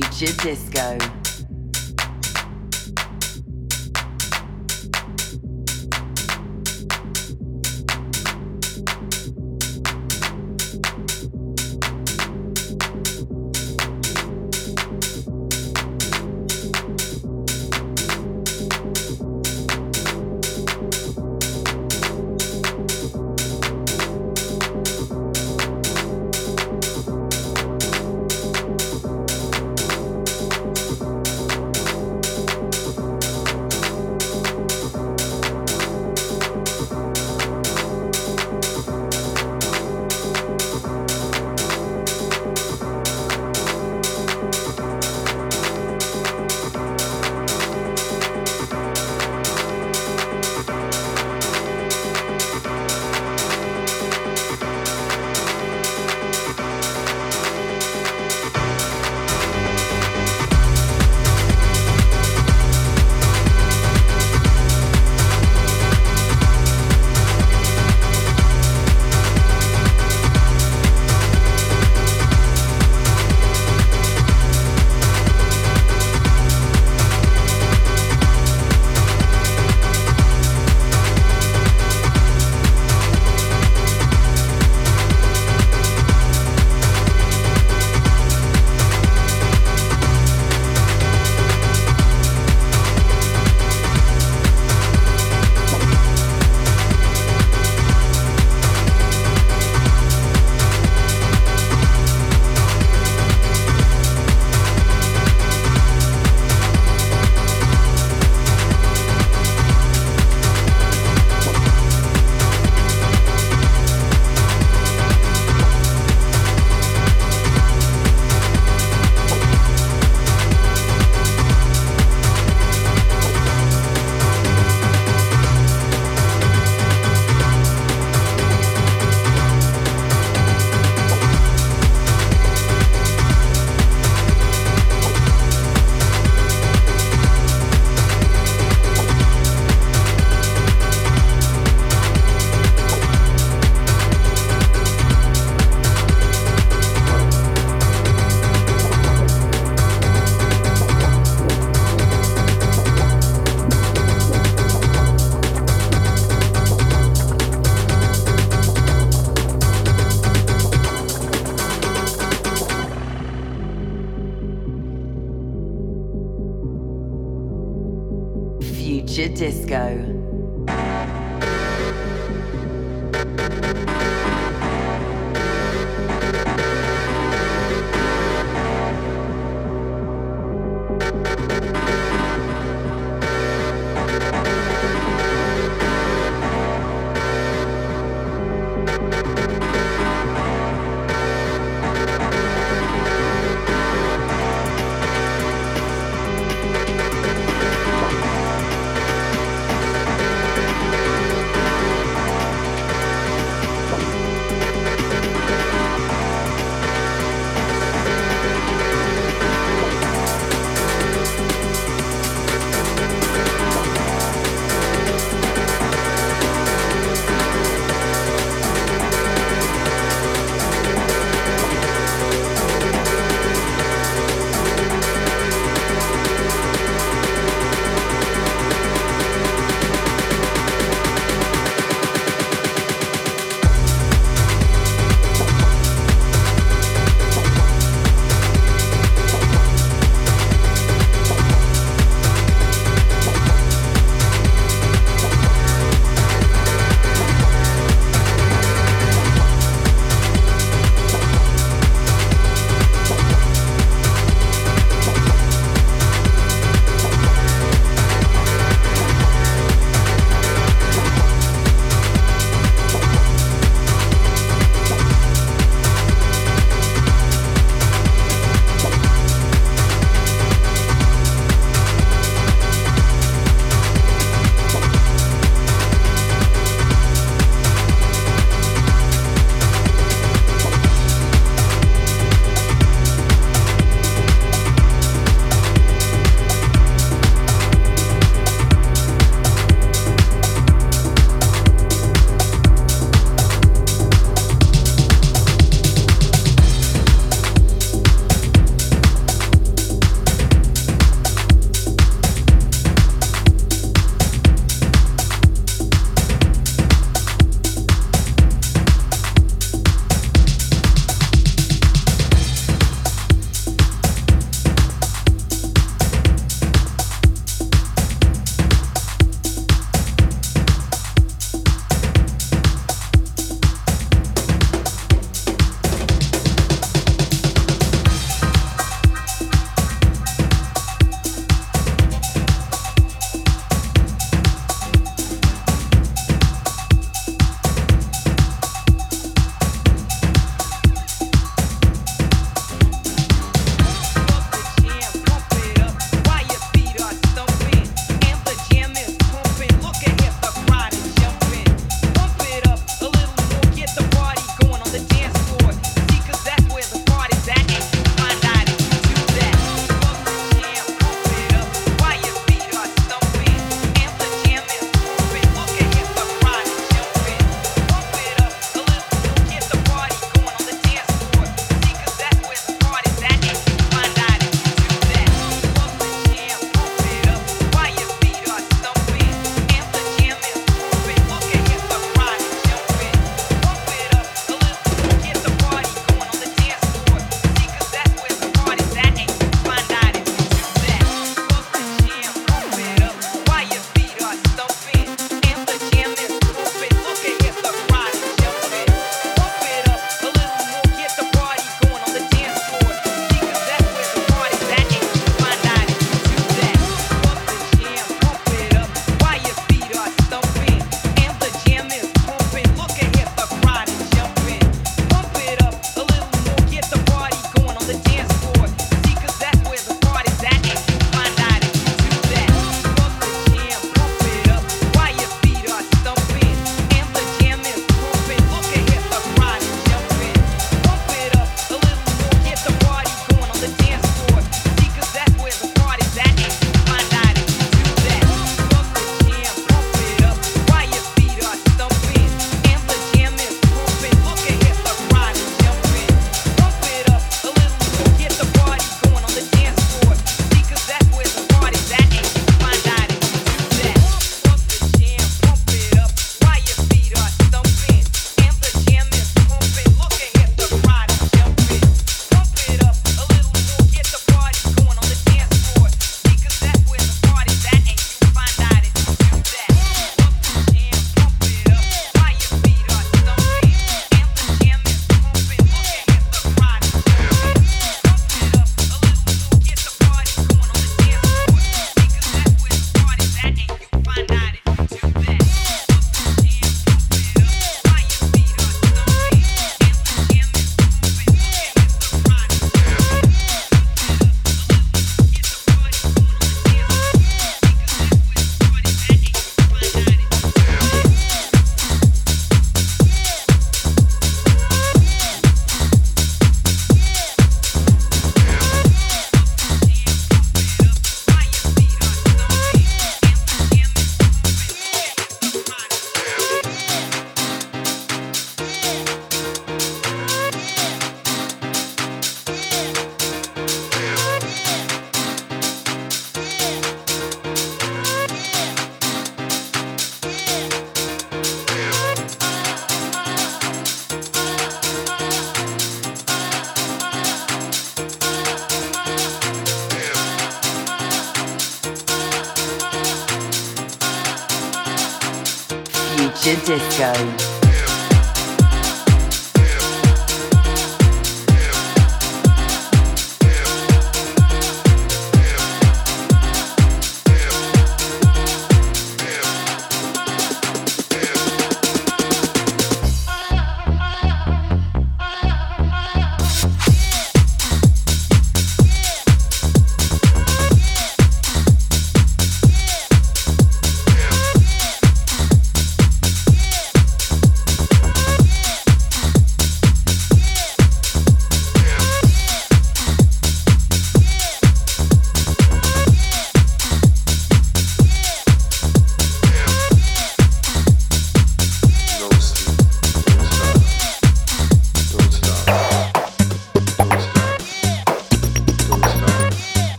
Future Disco.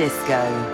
Disco.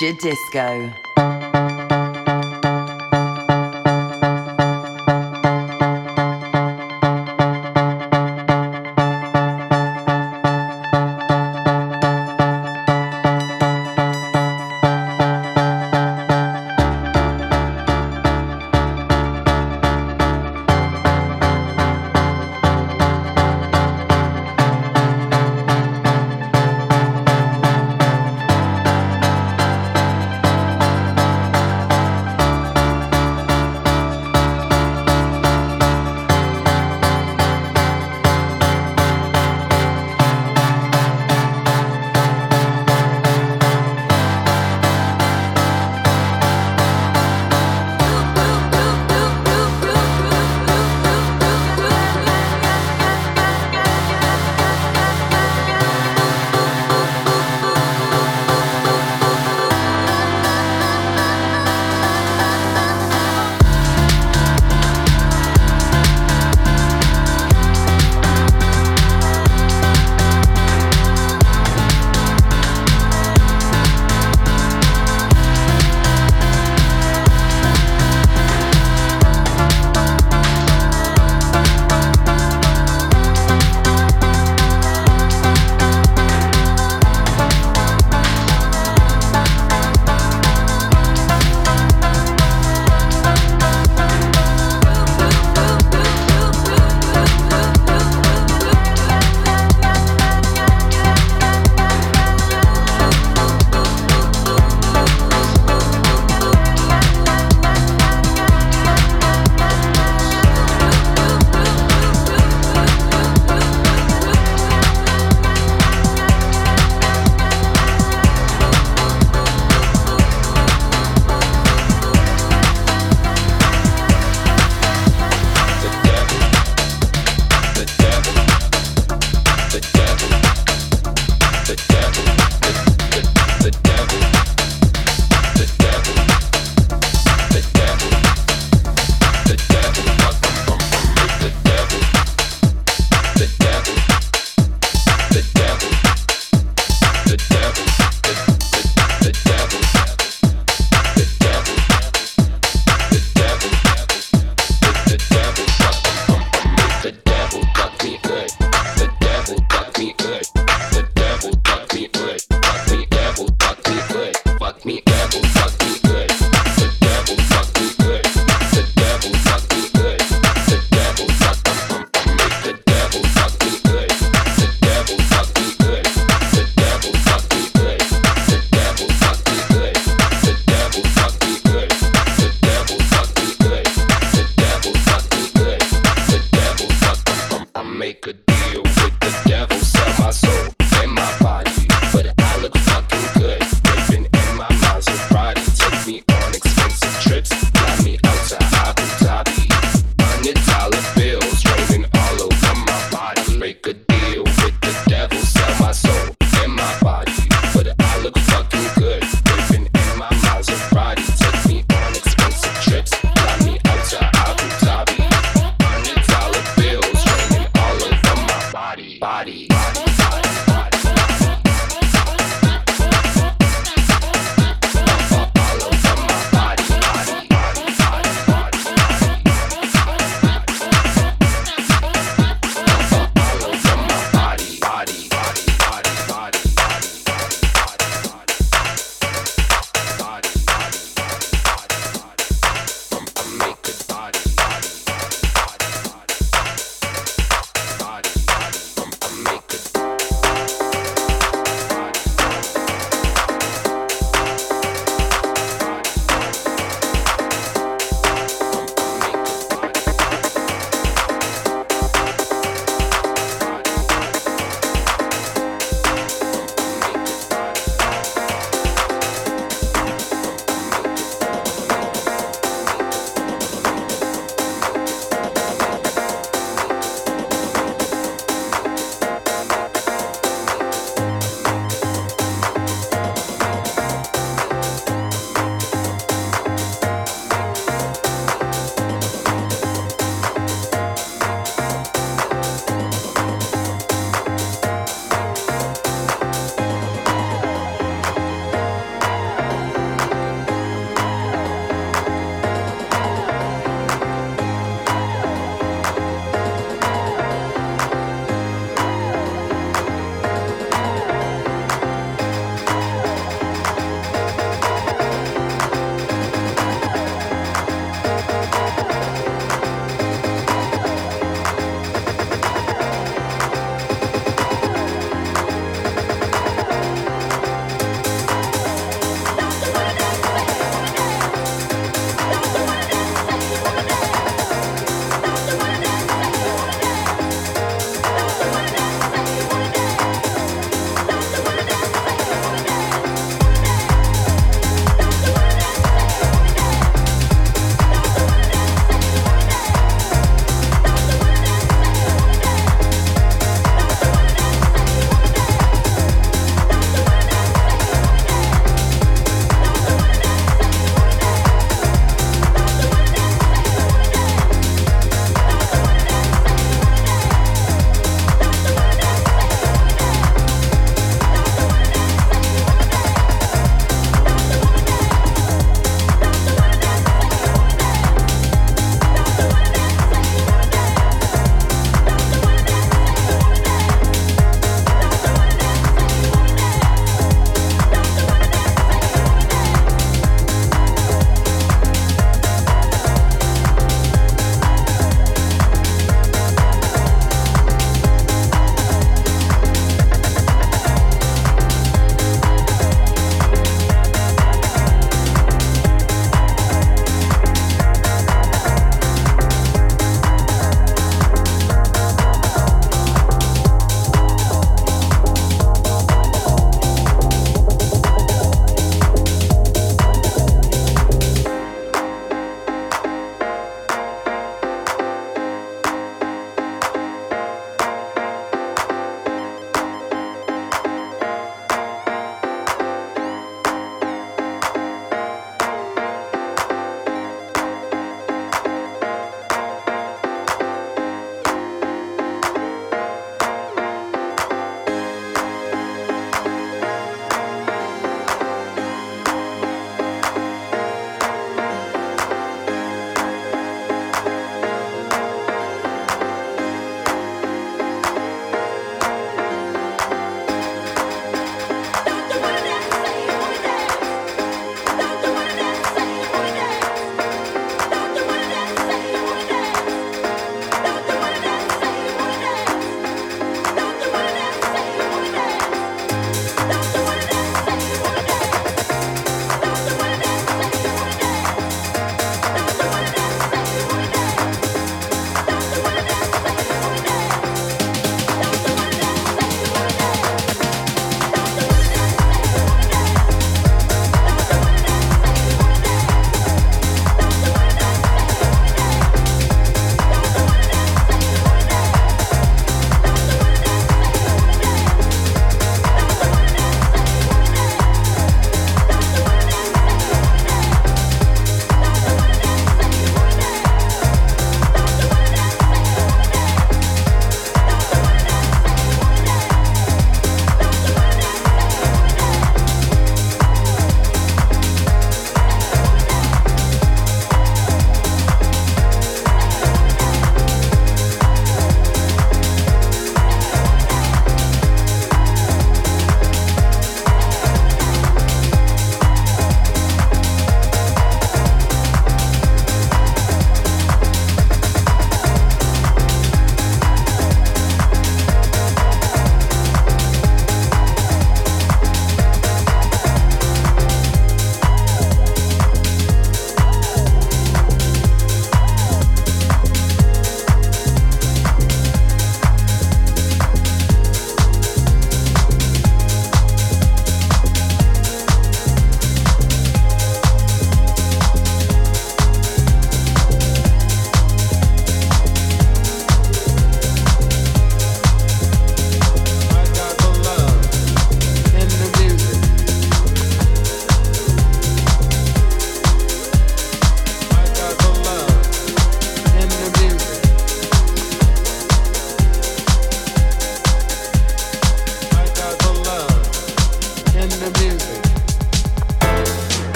Future Disco.